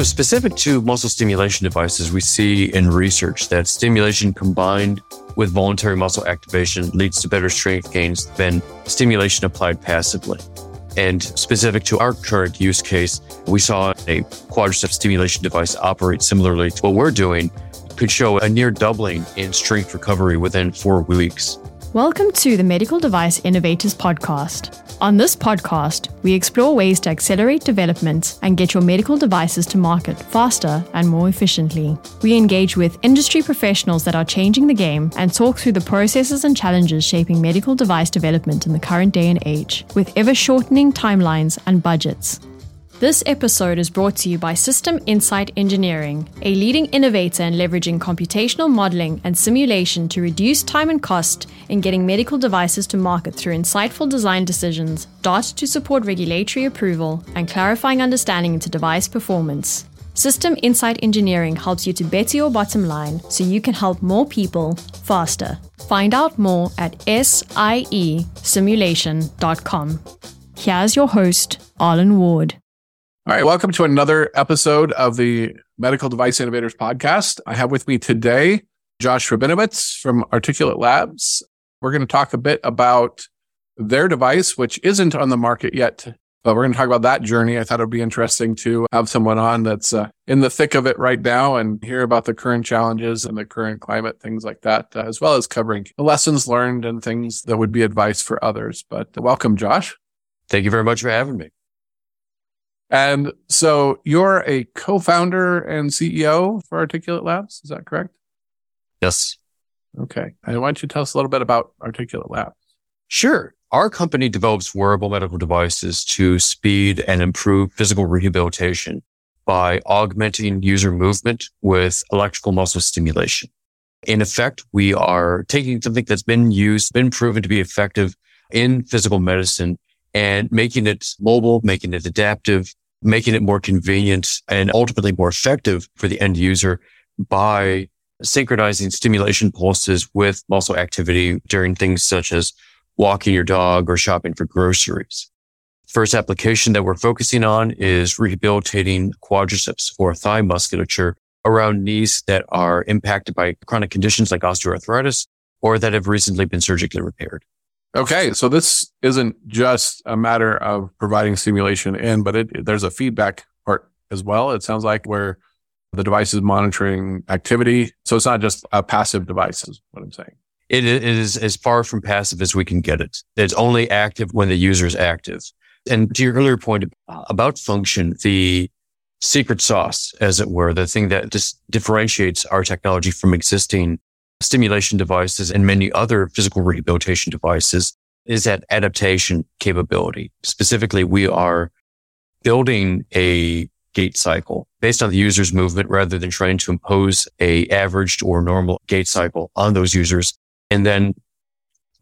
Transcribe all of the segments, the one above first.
So, specific to muscle stimulation devices, we see in research that stimulation combined with voluntary muscle activation leads to better strength gains than stimulation applied passively. And specific to our current use case, we saw a quadricep stimulation device operate similarly to what we're doing, could show a near doubling in strength recovery within four weeks. Welcome to the Medical Device Innovators Podcast. On this podcast, we explore ways to accelerate developments and get your medical devices to market faster and more efficiently. We engage with industry professionals that are changing the game and talk through the processes and challenges shaping medical device development in the current day and age, with ever shortening timelines and budgets. This episode is brought to you by System Insight Engineering, a leading innovator in leveraging computational modeling and simulation to reduce time and cost in getting medical devices to market through insightful design decisions, dot to support regulatory approval, and clarifying understanding into device performance. System Insight Engineering helps you to better your bottom line so you can help more people faster. Find out more at siesimulation.com. Here's your host, Arlen Ward. All right, welcome to another episode of the Medical Device Innovators podcast. I have with me today Josh Rabinowitz from Articulate Labs. We're going to talk a bit about their device, which isn't on the market yet, but we're going to talk about that journey. I thought it would be interesting to have someone on that's uh, in the thick of it right now and hear about the current challenges and the current climate, things like that, uh, as well as covering the lessons learned and things that would be advice for others. But uh, welcome, Josh. Thank you very much for having me. And so you're a co-founder and CEO for Articulate Labs. Is that correct? Yes. Okay. And why don't you tell us a little bit about Articulate Labs? Sure. Our company develops wearable medical devices to speed and improve physical rehabilitation by augmenting user movement with electrical muscle stimulation. In effect, we are taking something that's been used, been proven to be effective in physical medicine and making it mobile, making it adaptive, making it more convenient and ultimately more effective for the end user by synchronizing stimulation pulses with muscle activity during things such as walking your dog or shopping for groceries. First application that we're focusing on is rehabilitating quadriceps or thigh musculature around knees that are impacted by chronic conditions like osteoarthritis or that have recently been surgically repaired. Okay, so this isn't just a matter of providing stimulation in, but it, there's a feedback part as well. It sounds like where the device is monitoring activity. So it's not just a passive device is what I'm saying. It is as far from passive as we can get it. It's only active when the user is active. And to your earlier point about function, the secret sauce, as it were, the thing that just differentiates our technology from existing stimulation devices and many other physical rehabilitation devices is that adaptation capability. Specifically, we are building a gait cycle based on the user's movement rather than trying to impose a averaged or normal gait cycle on those users and then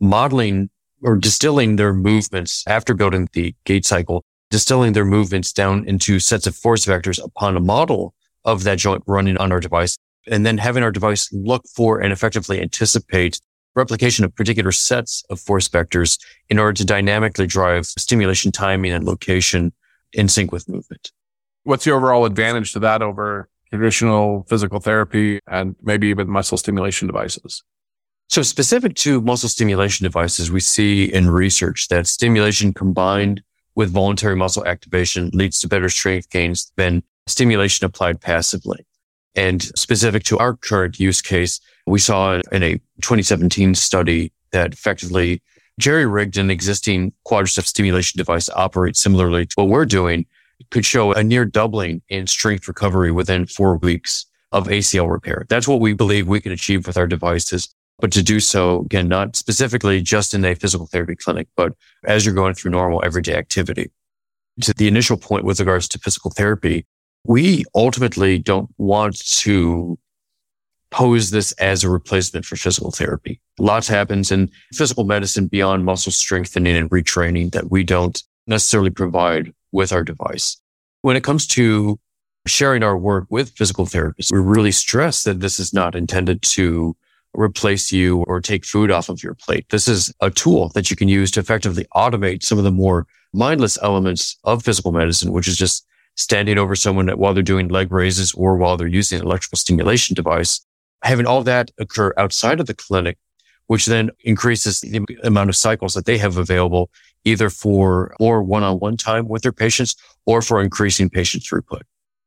modeling or distilling their movements after building the gait cycle, distilling their movements down into sets of force vectors upon a model of that joint running on our device and then having our device look for and effectively anticipate replication of particular sets of force vectors in order to dynamically drive stimulation timing and location in sync with movement. What's the overall advantage to that over traditional physical therapy and maybe even muscle stimulation devices? So specific to muscle stimulation devices, we see in research that stimulation combined with voluntary muscle activation leads to better strength gains than stimulation applied passively. And specific to our current use case, we saw in a 2017 study that effectively jerry rigged an existing quadricep stimulation device operate similarly to what we're doing could show a near doubling in strength recovery within four weeks of ACL repair. That's what we believe we can achieve with our devices. But to do so, again, not specifically just in a physical therapy clinic, but as you're going through normal everyday activity. To the initial point with regards to physical therapy, we ultimately don't want to pose this as a replacement for physical therapy. Lots happens in physical medicine beyond muscle strengthening and retraining that we don't necessarily provide with our device. When it comes to sharing our work with physical therapists, we really stress that this is not intended to replace you or take food off of your plate. This is a tool that you can use to effectively automate some of the more mindless elements of physical medicine, which is just standing over someone while they're doing leg raises or while they're using an electrical stimulation device, having all that occur outside of the clinic, which then increases the amount of cycles that they have available, either for more one-on-one time with their patients or for increasing patient throughput.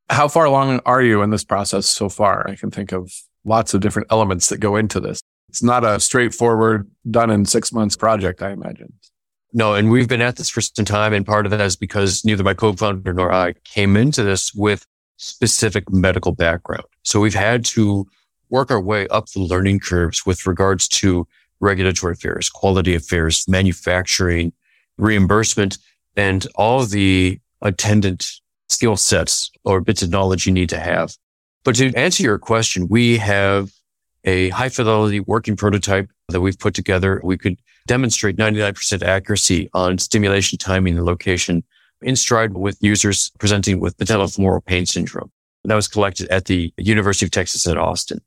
How far along are you in this process so far? I can think of lots of different elements that go into this. It's not a straightforward done in six months project, I imagine. No, and we've been at this for some time. And part of that is because neither my co-founder nor I came into this with specific medical background. So we've had to work our way up the learning curves with regards to regulatory affairs, quality affairs, manufacturing, reimbursement, and all the attendant skill sets or bits of knowledge you need to have. But to answer your question, we have a high fidelity working prototype that we've put together. We could demonstrate 99% accuracy on stimulation timing and location in stride with users presenting with patellofemoral pain syndrome. That was collected at the University of Texas at Austin.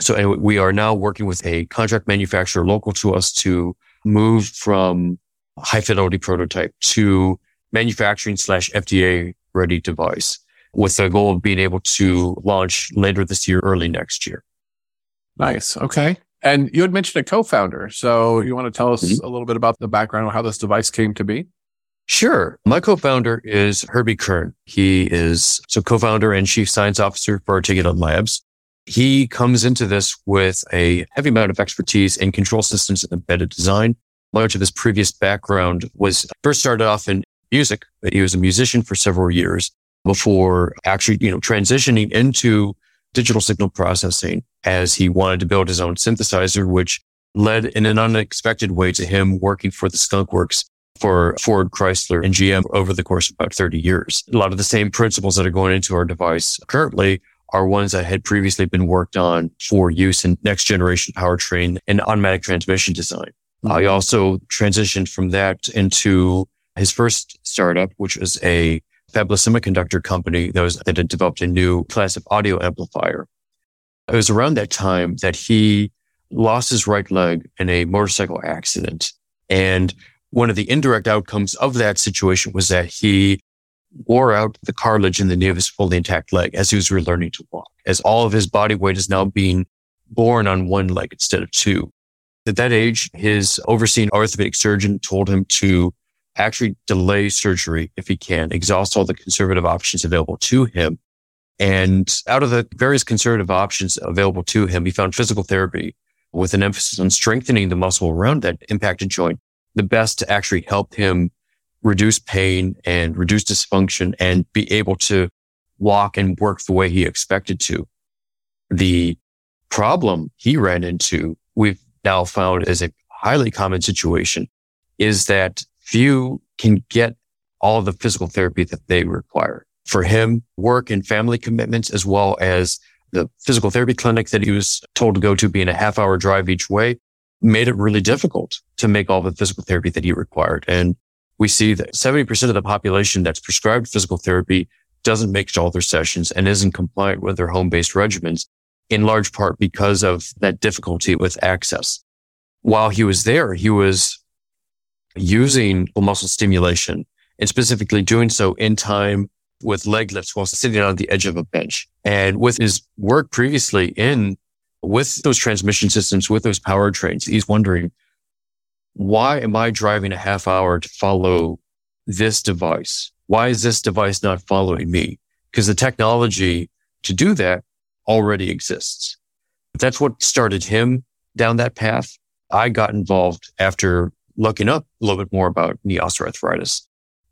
So anyway, we are now working with a contract manufacturer local to us to move from high fidelity prototype to manufacturing slash FDA ready device with the goal of being able to launch later this year, early next year. Nice. Okay. And you had mentioned a co-founder. So you want to tell us mm-hmm. a little bit about the background of how this device came to be? Sure. My co-founder is Herbie Kern. He is so co-founder and chief science officer for Articulate Labs. He comes into this with a heavy amount of expertise in control systems and embedded design. Much of his previous background was first started off in music. He was a musician for several years before actually, you know, transitioning into digital signal processing as he wanted to build his own synthesizer, which led in an unexpected way to him working for the Skunk Works for Ford, Chrysler, and GM over the course of about 30 years. A lot of the same principles that are going into our device currently are ones that had previously been worked on for use in next generation powertrain and automatic transmission design. Mm-hmm. He also transitioned from that into his first startup, which was a fabless semiconductor company that was that had developed a new class of audio amplifier. It was around that time that he lost his right leg in a motorcycle accident. And one of the indirect outcomes of that situation was that he wore out the cartilage in the knee of his fully intact leg as he was relearning to walk, as all of his body weight is now being borne on one leg instead of two. At that age, his overseeing orthopedic surgeon told him to actually delay surgery if he can, exhaust all the conservative options available to him. And out of the various conservative options available to him, he found physical therapy with an emphasis on strengthening the muscle around that impacted joint, the best to actually help him reduce pain and reduce dysfunction and be able to walk and work the way he expected to. The problem he ran into, we've now found is a highly common situation is that few can get all the physical therapy that they require. For him, work and family commitments, as well as the physical therapy clinic that he was told to go to being a half hour drive each way made it really difficult to make all the physical therapy that he required. And we see that 70% of the population that's prescribed physical therapy doesn't make all their sessions and isn't compliant with their home-based regimens in large part because of that difficulty with access. While he was there, he was using muscle stimulation and specifically doing so in time with leg lifts while sitting on the edge of a bench. And with his work previously in with those transmission systems, with those power trains, he's wondering, why am I driving a half hour to follow this device? Why is this device not following me? Because the technology to do that already exists. That's what started him down that path. I got involved after looking up a little bit more about knee osteoarthritis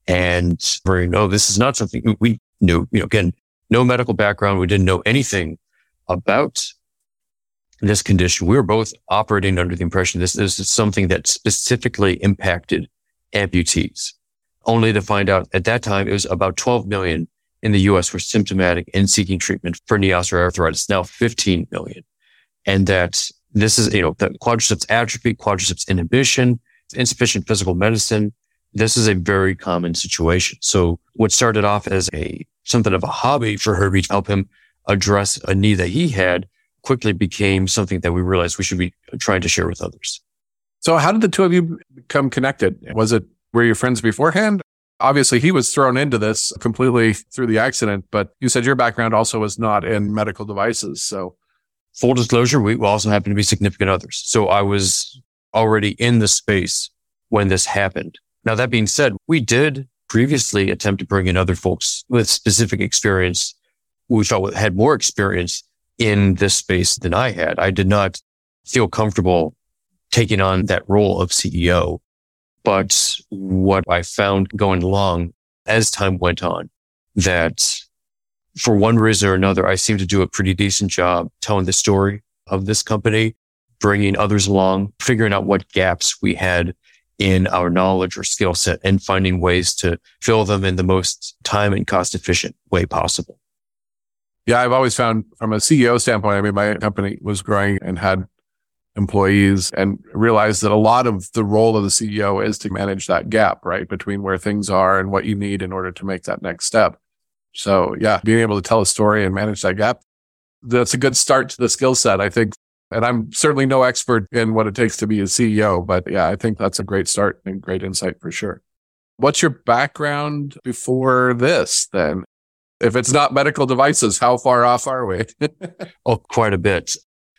and we know this is not something we knew, you know, again, no medical background. We didn't know anything about this condition. We were both operating under the impression this, this is something that specifically impacted amputees only to find out at that time it was about 12 million in the US were symptomatic and seeking treatment for knee osteoarthritis, now 15 million. And that this is, you know, the quadriceps atrophy, quadriceps inhibition, insufficient physical medicine. This is a very common situation. So what started off as a something of a hobby for Herbie to help him address a need that he had quickly became something that we realized we should be trying to share with others. So how did the two of you become connected? Was it were you friends beforehand? Obviously, he was thrown into this completely through the accident, but you said your background also was not in medical devices. So, full disclosure, we also happen to be significant others. So I was already in the space when this happened. Now, that being said, we did previously attempt to bring in other folks with specific experience. Felt had more experience in this space than I had. I did not feel comfortable taking on that role of CEO. But what I found going along as time went on, that for one reason or another, I seemed to do a pretty decent job telling the story of this company, bringing others along, figuring out what gaps we had in our knowledge or skill set and finding ways to fill them in the most time and cost efficient way possible. Yeah, I've always found from a CEO standpoint, I mean, my company was growing and had employees and realized that a lot of the role of the CEO is to manage that gap, right? Between where things are and what you need in order to make that next step. So yeah, being able to tell a story and manage that gap, that's a good start to the skill set. I think and I'm certainly no expert in what it takes to be a CEO, but yeah, I think that's a great start and great insight for sure. What's your background before this then? If it's not medical devices, how far off are we? oh, quite a bit.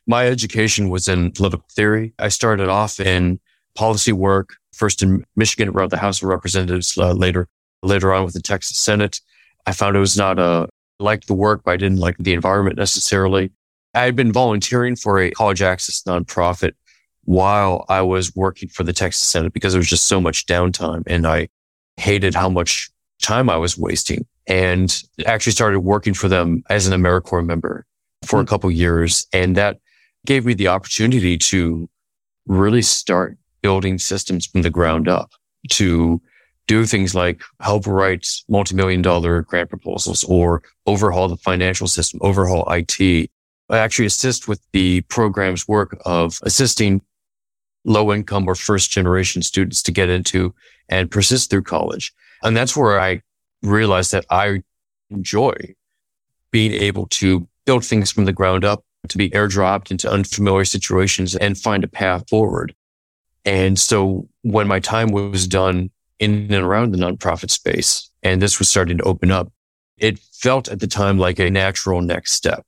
My education was in political theory. I started off in policy work, first in Michigan around the House of Representatives, uh, later, later on with the Texas Senate. I found it was not a, uh, liked the work, but I didn't like the environment necessarily. I had been volunteering for a college access nonprofit while I was working for the Texas Senate because there was just so much downtime and I hated how much time I was wasting and actually started working for them as an AmeriCorps member for mm-hmm. a hmm. couple years. And that gave me the opportunity to really start building systems from the ground up to do things like help write multi-million dollar grant proposals or overhaul the financial system, overhaul IT, actually assist with the program's work of assisting low income or first generation students to get into and persist through college. And that's where I realized that I enjoy being able to build things from the ground up, to be airdropped into unfamiliar situations and find a path forward. And so when my time was done in and around the nonprofit space and this was starting to open up, it felt at the time like a natural next step.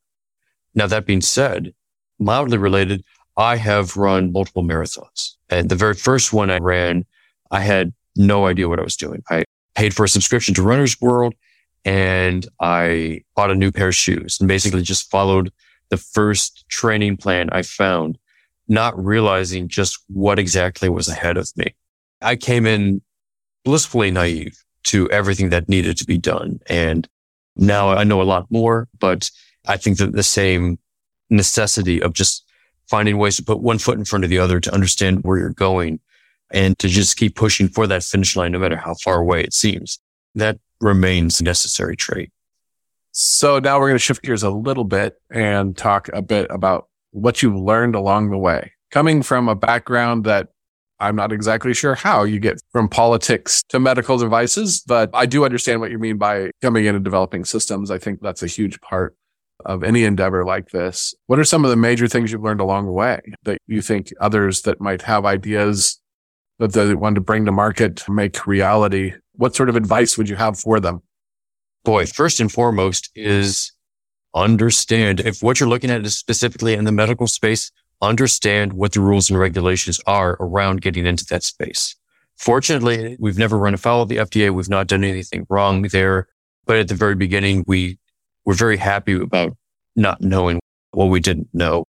Now, that being said, mildly related, I have run multiple marathons. And the very first one I ran, I had no idea what I was doing. I paid for a subscription to Runner's World and I bought a new pair of shoes and basically just followed the first training plan I found, not realizing just what exactly was ahead of me. I came in blissfully naive to everything that needed to be done. And now I know a lot more, but I think that the same necessity of just finding ways to put one foot in front of the other to understand where you're going and to just keep pushing for that finish line, no matter how far away it seems. That remains a necessary trait. So now we're going to shift gears a little bit and talk a bit about what you've learned along the way. Coming from a background that I'm not exactly sure how you get from politics to medical devices, but I do understand what you mean by coming in and developing systems. I think that's a huge part of any endeavor like this. What are some of the major things you've learned along the way that you think others that might have ideas that they want to bring to market make reality? What sort of advice would you have for them? Boy, first and foremost is understand if what you're looking at is specifically in the medical space, understand what the rules and regulations are around getting into that space. Fortunately, we've never run afoul of the FDA. We've not done anything wrong there. But at the very beginning, we we're very happy about not knowing what we didn't know.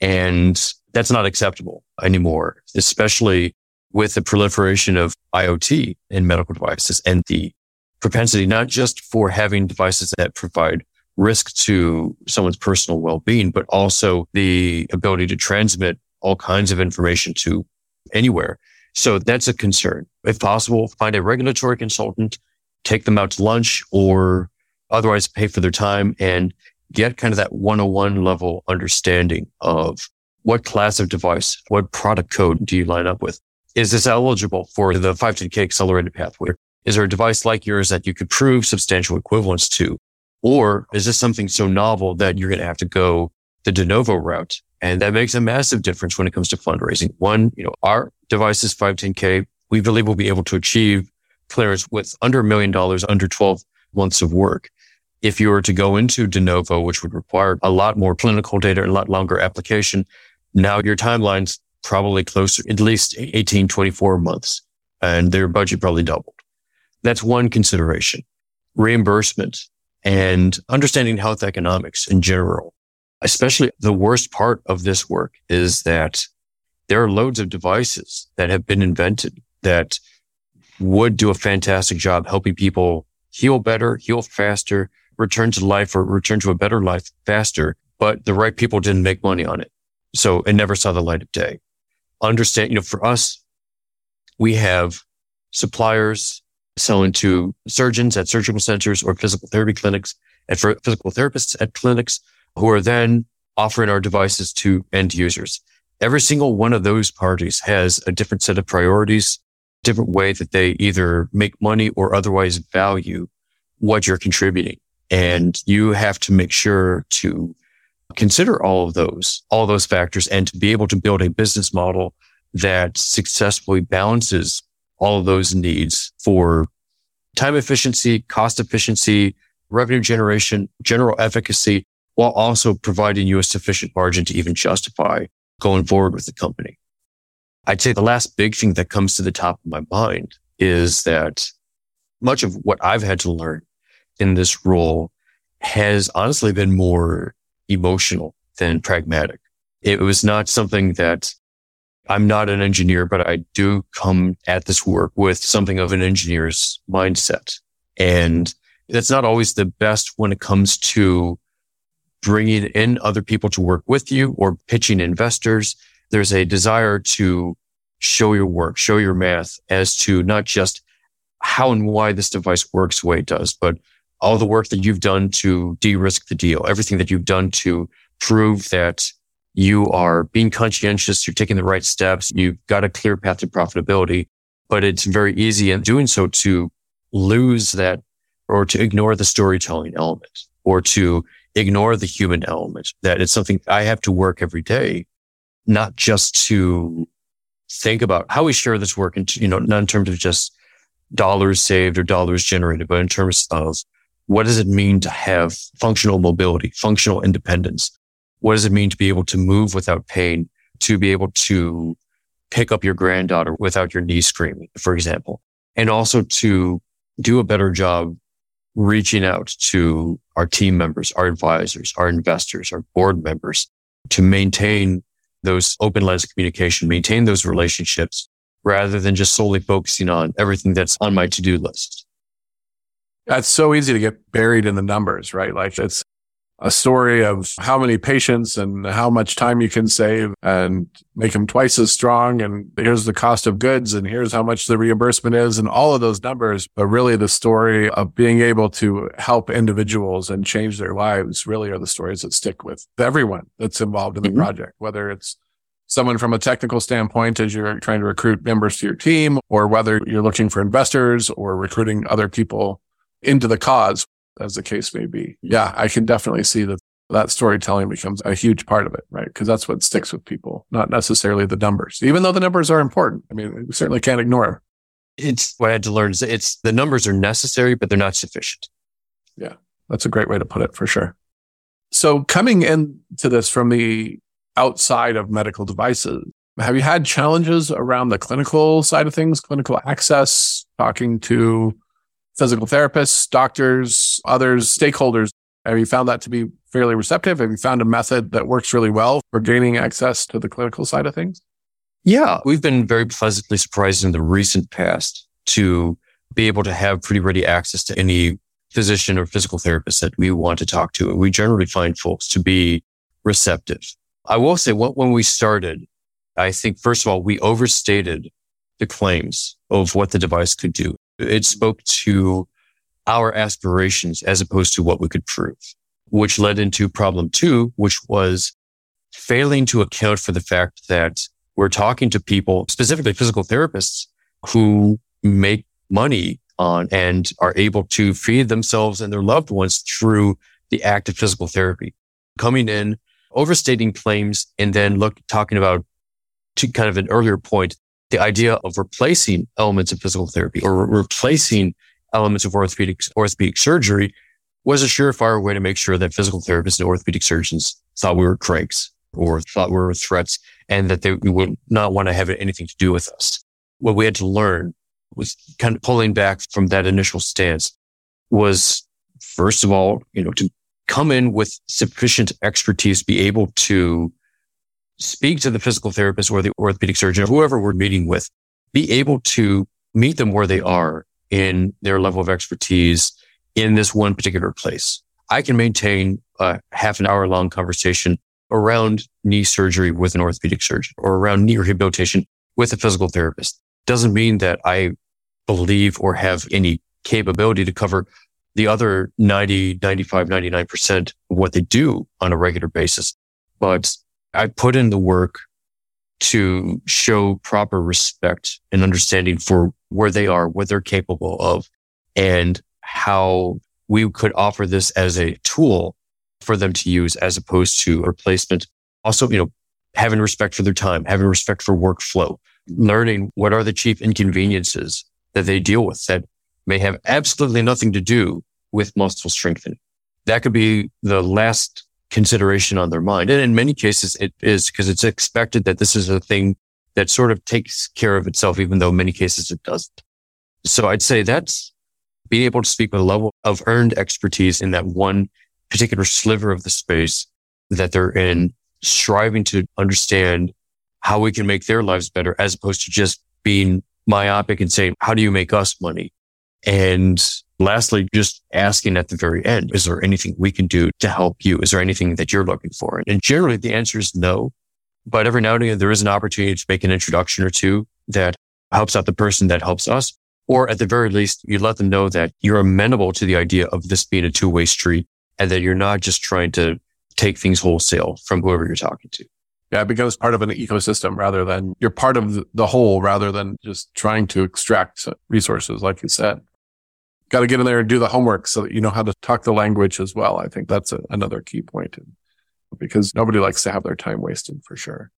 And that's not acceptable anymore, especially with the proliferation of IoT in medical devices and the propensity, not just for having devices that provide risk to someone's personal well-being, but also the ability to transmit all kinds of information to anywhere. So that's a concern. If possible, find a regulatory consultant, take them out to lunch or otherwise pay for their time and get kind of that 101 level understanding of what class of device, what product code do you line up with? Is this eligible for the 510K accelerated pathway? Is there a device like yours that you could prove substantial equivalence to? Or is this something so novel that you're going to have to go the de novo route? And that makes a massive difference when it comes to fundraising. One, you know, our device is 510K. We believe we'll be able to achieve clearance with under a million dollars, under 12 months of work. If you were to go into de novo, which would require a lot more clinical data and a lot longer application, now your timeline's probably closer, at least 18, 24 months and their budget probably doubled. That's one consideration. Reimbursement and understanding health economics in general. Especially the worst part of this work is that there are loads of devices that have been invented that would do a fantastic job helping people heal better, heal faster, return to life or return to a better life faster. But the right people didn't make money on it. So it never saw the light of day. Understand, you know, for us, we have suppliers selling to surgeons at surgical centers or physical therapy clinics and for physical therapists at clinics who are then offering our devices to end users. Every single one of those parties has a different set of priorities, different way that they either make money or otherwise value what you're contributing. And you have to make sure to consider all of those, all those factors and to be able to build a business model that successfully balances all of those needs for time efficiency, cost efficiency, revenue generation, general efficacy, while also providing you a sufficient margin to even justify going forward with the company. I'd say the last big thing that comes to the top of my mind is that much of what I've had to learn in this role has honestly been more emotional than pragmatic. It was not something that I'm not an engineer, but I do come at this work with something of an engineer's mindset. And that's not always the best when it comes to bringing in other people to work with you or pitching investors. There's a desire to show your work, show your math as to not just how and why this device works the way it does, but all the work that you've done to de-risk the deal, everything that you've done to prove that you are being conscientious, you're taking the right steps, you've got a clear path to profitability, but it's very easy in doing so to lose that or to ignore the storytelling element or to ignore the human element that it's something I have to work every day, not just to think about how we share this work and, you know, not in terms of just dollars saved or dollars generated, but in terms of what does it mean to have functional mobility, functional independence? What does it mean to be able to move without pain, to be able to pick up your granddaughter without your knee screaming, for example, and also to do a better job reaching out to our team members, our advisors, our investors, our board members to maintain those open lines of communication, maintain those relationships rather than just solely focusing on everything that's on my to-do list. That's so easy to get buried in the numbers, right? Like it's a story of how many patients and how much time you can save and make them twice as strong. And here's the cost of goods and here's how much the reimbursement is and all of those numbers. But really the story of being able to help individuals and change their lives really are the stories that stick with everyone that's involved in the mm-hmm. project, whether it's someone from a technical standpoint as you're trying to recruit members to your team or whether you're looking for investors or recruiting other people into the cause as the case may be. Hmm. Yeah, I can definitely see that that storytelling becomes a huge part of it, right? Because that's what sticks with people, not necessarily the numbers, even though the numbers are important. I mean, we certainly can't ignore them. It's what I had to learn is it's the numbers are necessary, but they're not sufficient. Yeah, that's a great way to put it for sure. So coming into this from the outside of medical devices, have you had challenges around the clinical side of things, clinical access, talking to physical therapists, doctors, others, stakeholders. Have you found that to be fairly receptive? Have you found a method that works really well for gaining access to the clinical side of things? Yeah, we've been very pleasantly surprised in the recent past to be able to have pretty ready access to any physician or physical therapist that we want to talk to. And we generally find folks to be receptive. I will say when we started, I think first of all, we overstated the claims of what the device could do. It spoke to our aspirations as opposed to what we could prove, which led into problem two, which was failing to account for the fact that we're talking to people, specifically physical therapists who make money on and are able to feed themselves and their loved ones through the act of physical therapy. Coming in, overstating claims, and then look, talking about to kind of an earlier point, the idea of replacing elements of physical therapy or re- replacing elements of orthopedic, orthopedic surgery was a surefire way to make sure that physical therapists and orthopedic surgeons thought we were cranks or thought we were threats and that they would not want to have anything to do with us. What we had to learn was kind of pulling back from that initial stance was first of all, you know, to come in with sufficient expertise, be able to speak to the physical therapist or the orthopedic surgeon or whoever we're meeting with, be able to meet them where they are in their level of expertise in this one particular place. I can maintain a half an hour long conversation around knee surgery with an orthopedic surgeon or around knee rehabilitation with a physical therapist. Doesn't mean that I believe or have any capability to cover the other 90, 95, 99% of what they do on a regular basis. But I put in the work to show proper respect and understanding for where they are, what they're capable of, and how we could offer this as a tool for them to use as opposed to a replacement. Also, you know, having respect for their time, having respect for workflow, learning what are the chief inconveniences that they deal with that may have absolutely nothing to do with muscle strengthening. That could be the last consideration on their mind. And in many cases, it is because it's expected that this is a thing that sort of takes care of itself, even though in many cases it doesn't. So I'd say that's being able to speak with a level of earned expertise in that one particular sliver of the space that they're in, striving to understand how we can make their lives better as opposed to just being myopic and saying, how do you make us money? And lastly, just asking at the very end, is there anything we can do to help you? Is there anything that you're looking for? And generally the answer is no. But every now and again, there is an opportunity to make an introduction or two that helps out the person that helps us. Or at the very least, you let them know that you're amenable to the idea of this being a two way street and that you're not just trying to take things wholesale from whoever you're talking to. Yeah, it becomes part of an ecosystem rather than you're part of the whole rather than just trying to extract resources, like you said. Got to get in there and do the homework so that you know how to talk the language as well. I think that's a, another key point because nobody likes to have their time wasted for sure.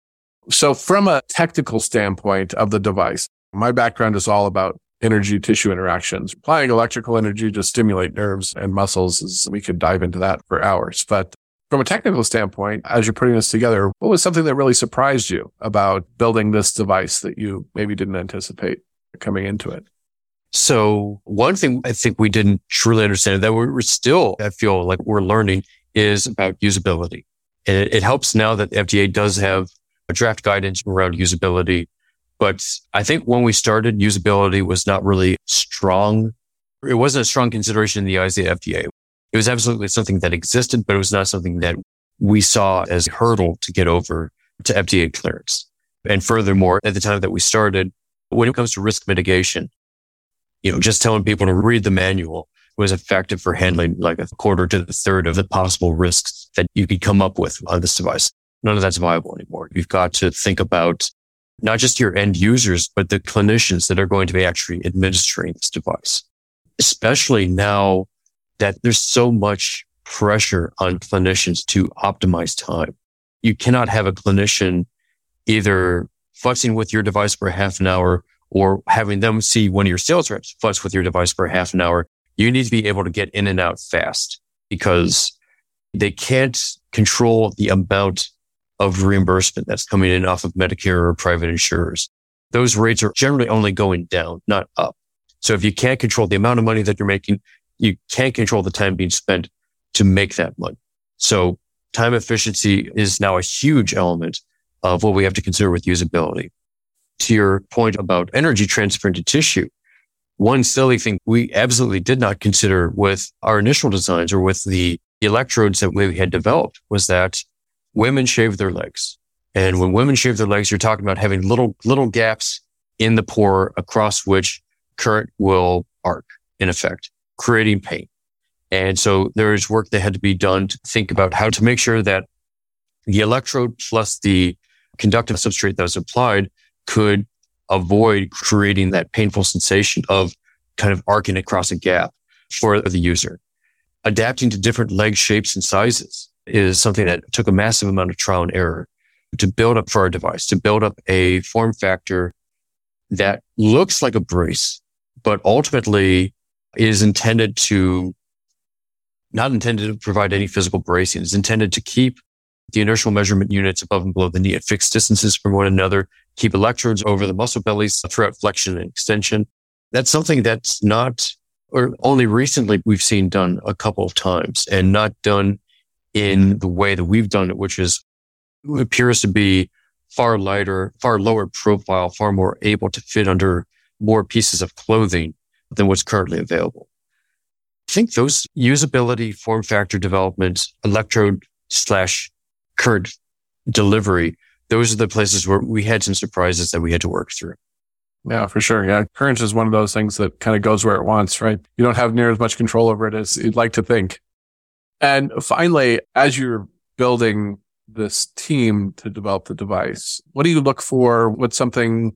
So from a technical standpoint of the device, my background is all about energy tissue interactions. Applying electrical energy to stimulate nerves and muscles is, we could dive into that for hours. But from a technical standpoint, as you're putting this together, what was something that really surprised you about building this device that you maybe didn't anticipate coming into it? So one thing I think we didn't truly understand that we're still, I feel like we're learning is about usability. And it, it helps now that FDA does have a draft guidance around usability. But I think when we started, usability was not really strong. It wasn't a strong consideration in the eyes of the FDA. It was absolutely something that existed, but it was not something that we saw as a hurdle to get over to FDA clearance. And furthermore, at the time that we started, when it comes to risk mitigation, you know, just telling people to read the manual was effective for handling like a quarter to the third of the possible risks that you could come up with on this device. None of that's viable anymore. You've got to think about not just your end users, but the clinicians that are going to be actually administering this device, especially now that there's so much pressure on clinicians to optimize time. You cannot have a clinician either fussing with your device for half an hour or having them see one of your sales reps fuss with your device for half an hour. You need to be able to get in and out fast because they can't control the amount of reimbursement that's coming in off of Medicare or private insurers. Those rates are generally only going down, not up. So if you can't control the amount of money that you're making, you can't control the time being spent to make that money. So time efficiency is now a huge element of what we have to consider with usability. To your point about energy transfer into tissue, one silly thing we absolutely did not consider with our initial designs or with the electrodes that we had developed was that women shave their legs. And when women shave their legs, you're talking about having little, little gaps in the pore across which current will arc in effect creating pain. And so there is work that had to be done to think about how to make sure that the electrode plus the conductive substrate that was applied could avoid creating that painful sensation of kind of arcing across a gap for the user. Adapting to different leg shapes and sizes is something that took a massive amount of trial and error to build up for our device, to build up a form factor that looks like a brace, but ultimately is intended to not intended to provide any physical bracing. It's intended to keep the inertial measurement units above and below the knee at fixed distances from one another, keep electrodes over the muscle bellies throughout flexion and extension. That's something that's not, or only recently we've seen done a couple of times and not done in the way that we've done it, which is appears to be far lighter, far lower profile, far more able to fit under more pieces of clothing than what's currently available. I think those usability, form factor developments, electrode slash current delivery, those are the places where we had some surprises that we had to work through. Yeah, for sure. Yeah. Current is one of those things that kind of goes where it wants, right? You don't have near as much control over it as you'd like to think. And finally, as you're building this team to develop the device, what do you look for? What's something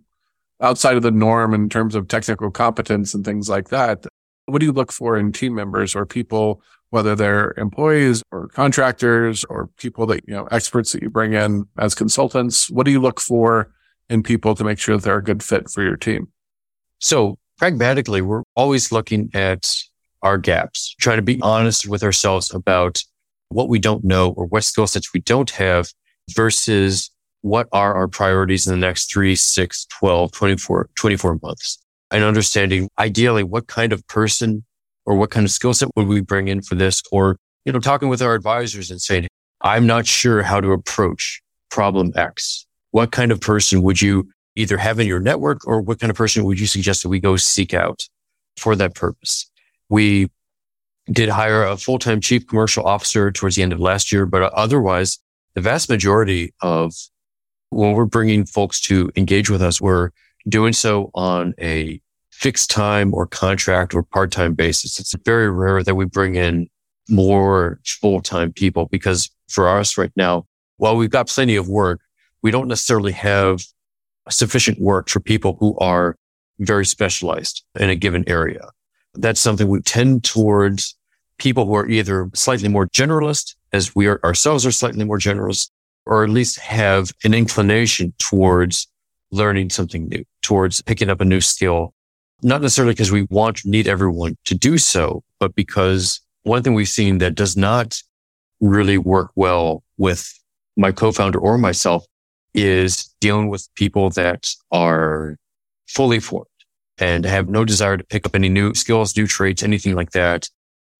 outside of the norm in terms of technical competence and things like that? What do you look for in team members or people, whether they're employees or contractors or people that, you know, experts that you bring in as consultants? What do you look for in people to make sure that they're a good fit for your team? So pragmatically, we're always looking at our gaps, trying to be honest with ourselves about what we don't know or what skill sets we don't have versus what are our priorities in the next three, six, 12, 24, 24 months and understanding ideally what kind of person or what kind of skill set would we bring in for this or, you know, talking with our advisors and saying, I'm not sure how to approach problem X. What kind of person would you either have in your network or what kind of person would you suggest that we go seek out for that purpose? We did hire a full-time chief commercial officer towards the end of last year, but otherwise the vast majority of when we're bringing folks to engage with us, we're doing so on a fixed time or contract or part-time basis. It's very rare that we bring in more full-time people because for us right now, while we've got plenty of work, we don't necessarily have sufficient work for people who are very specialized in a given area. That's something we tend towards people who are either slightly more generalist as we are ourselves are slightly more generalist or at least have an inclination towards learning something new, towards picking up a new skill. Not necessarily because we want need everyone to do so, but because one thing we've seen that does not really work well with my co-founder or myself is dealing with people that are fully formed and have no desire to pick up any new skills, new traits, anything like that.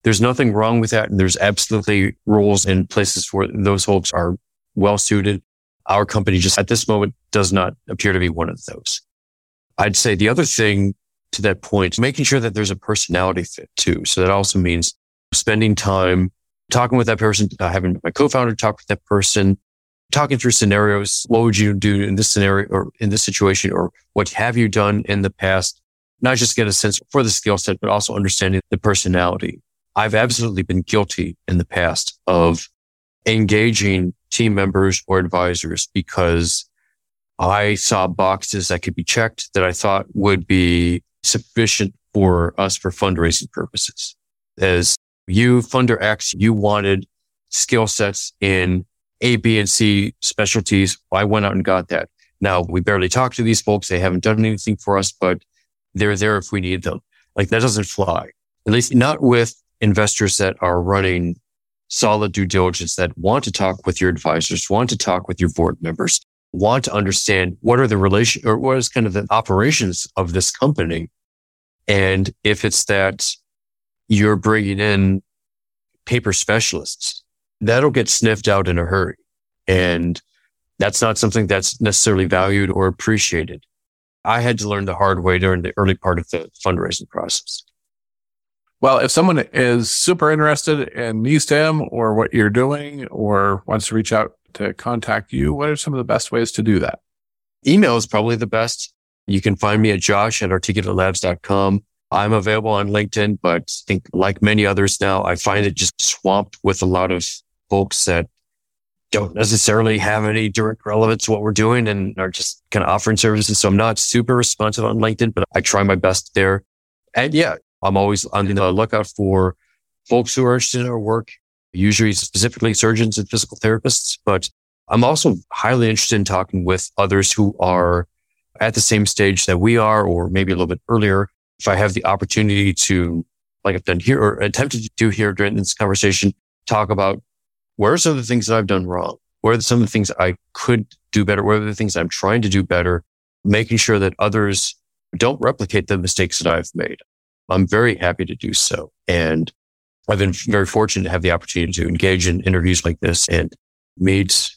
There's nothing wrong with that. And there's absolutely roles and places where those folks are well suited. Our company just at this moment does not appear to be one of those. I'd say the other thing to that point, making sure that there's a personality fit too. So that also means spending time talking with that person, uh, having my co-founder talk with that person, talking through scenarios. What would you do in this scenario or in this situation? Or what have you done in the past? Not just get a sense for the skill set, but also understanding the personality. I've absolutely been guilty in the past of engaging team members or advisors because I saw boxes that could be checked that I thought would be sufficient for us for fundraising purposes. As you funder X, you wanted skill sets in A, B, and C specialties. I went out and got that. Now we barely talk to these folks. They haven't done anything for us, but they're there if we need them. Like that doesn't fly. At least not with investors that are running solid due diligence that want to talk with your advisors, want to talk with your board members, want to understand what are the relation or what is kind of the operations of this company. And if it's that you're bringing in paper specialists, that'll get sniffed out in a hurry. And that's not something that's necessarily valued or appreciated. I had to learn the hard way during the early part of the fundraising process. Well, if someone is super interested in KneeStim or what you're doing or wants to reach out to contact you, what are some of the best ways to do that? Email is probably the best. You can find me at josh at articulatelabs.com. I'm available on LinkedIn, but I think like many others now, I find it just swamped with a lot of folks that don't necessarily have any direct relevance to what we're doing and are just kind of offering services. So I'm not super responsive on LinkedIn, but I try my best there. And yeah, I'm always on the lookout for folks who are interested in our work, usually specifically surgeons and physical therapists, but I'm also highly interested in talking with others who are at the same stage that we are, or maybe a little bit earlier, if I have the opportunity to, like I've done here or attempted to do here during this conversation, talk about where are some of the things that I've done wrong? Where are some of the things I could do better? Where are the things I'm trying to do better? Making sure that others don't replicate the mistakes that I've made. I'm very happy to do so. And I've been very fortunate to have the opportunity to engage in interviews like this and meet,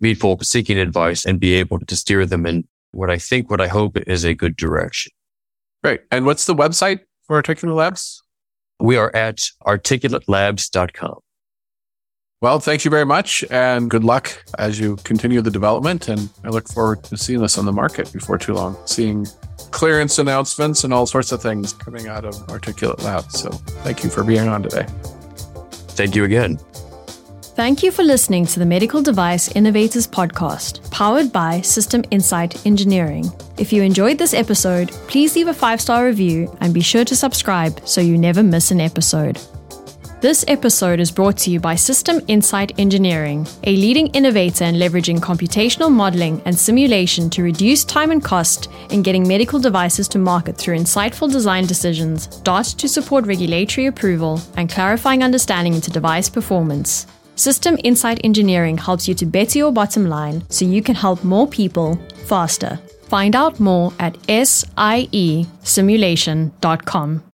meet folk seeking advice and be able to steer them in what I think, what I hope is a good direction. Great. And what's the website for Articulate Labs? We are at articulatelabs.com. Well, thank you very much and good luck as you continue the development. And I look forward to seeing this on the market before too long, seeing clearance announcements and all sorts of things coming out of Articulate Labs. So thank you for being on today. Thank you again. Thank you for listening to the Medical Device Innovators Podcast, powered by System Insight Engineering. If you enjoyed this episode, please leave a five star review and be sure to subscribe so you never miss an episode. This episode is brought to you by System Insight Engineering, a leading innovator in leveraging computational modeling and simulation to reduce time and cost in getting medical devices to market through insightful design decisions, data to support regulatory approval, and clarifying understanding into device performance. System Insight Engineering helps you to better your bottom line so you can help more people faster. Find out more at siesimulation.com.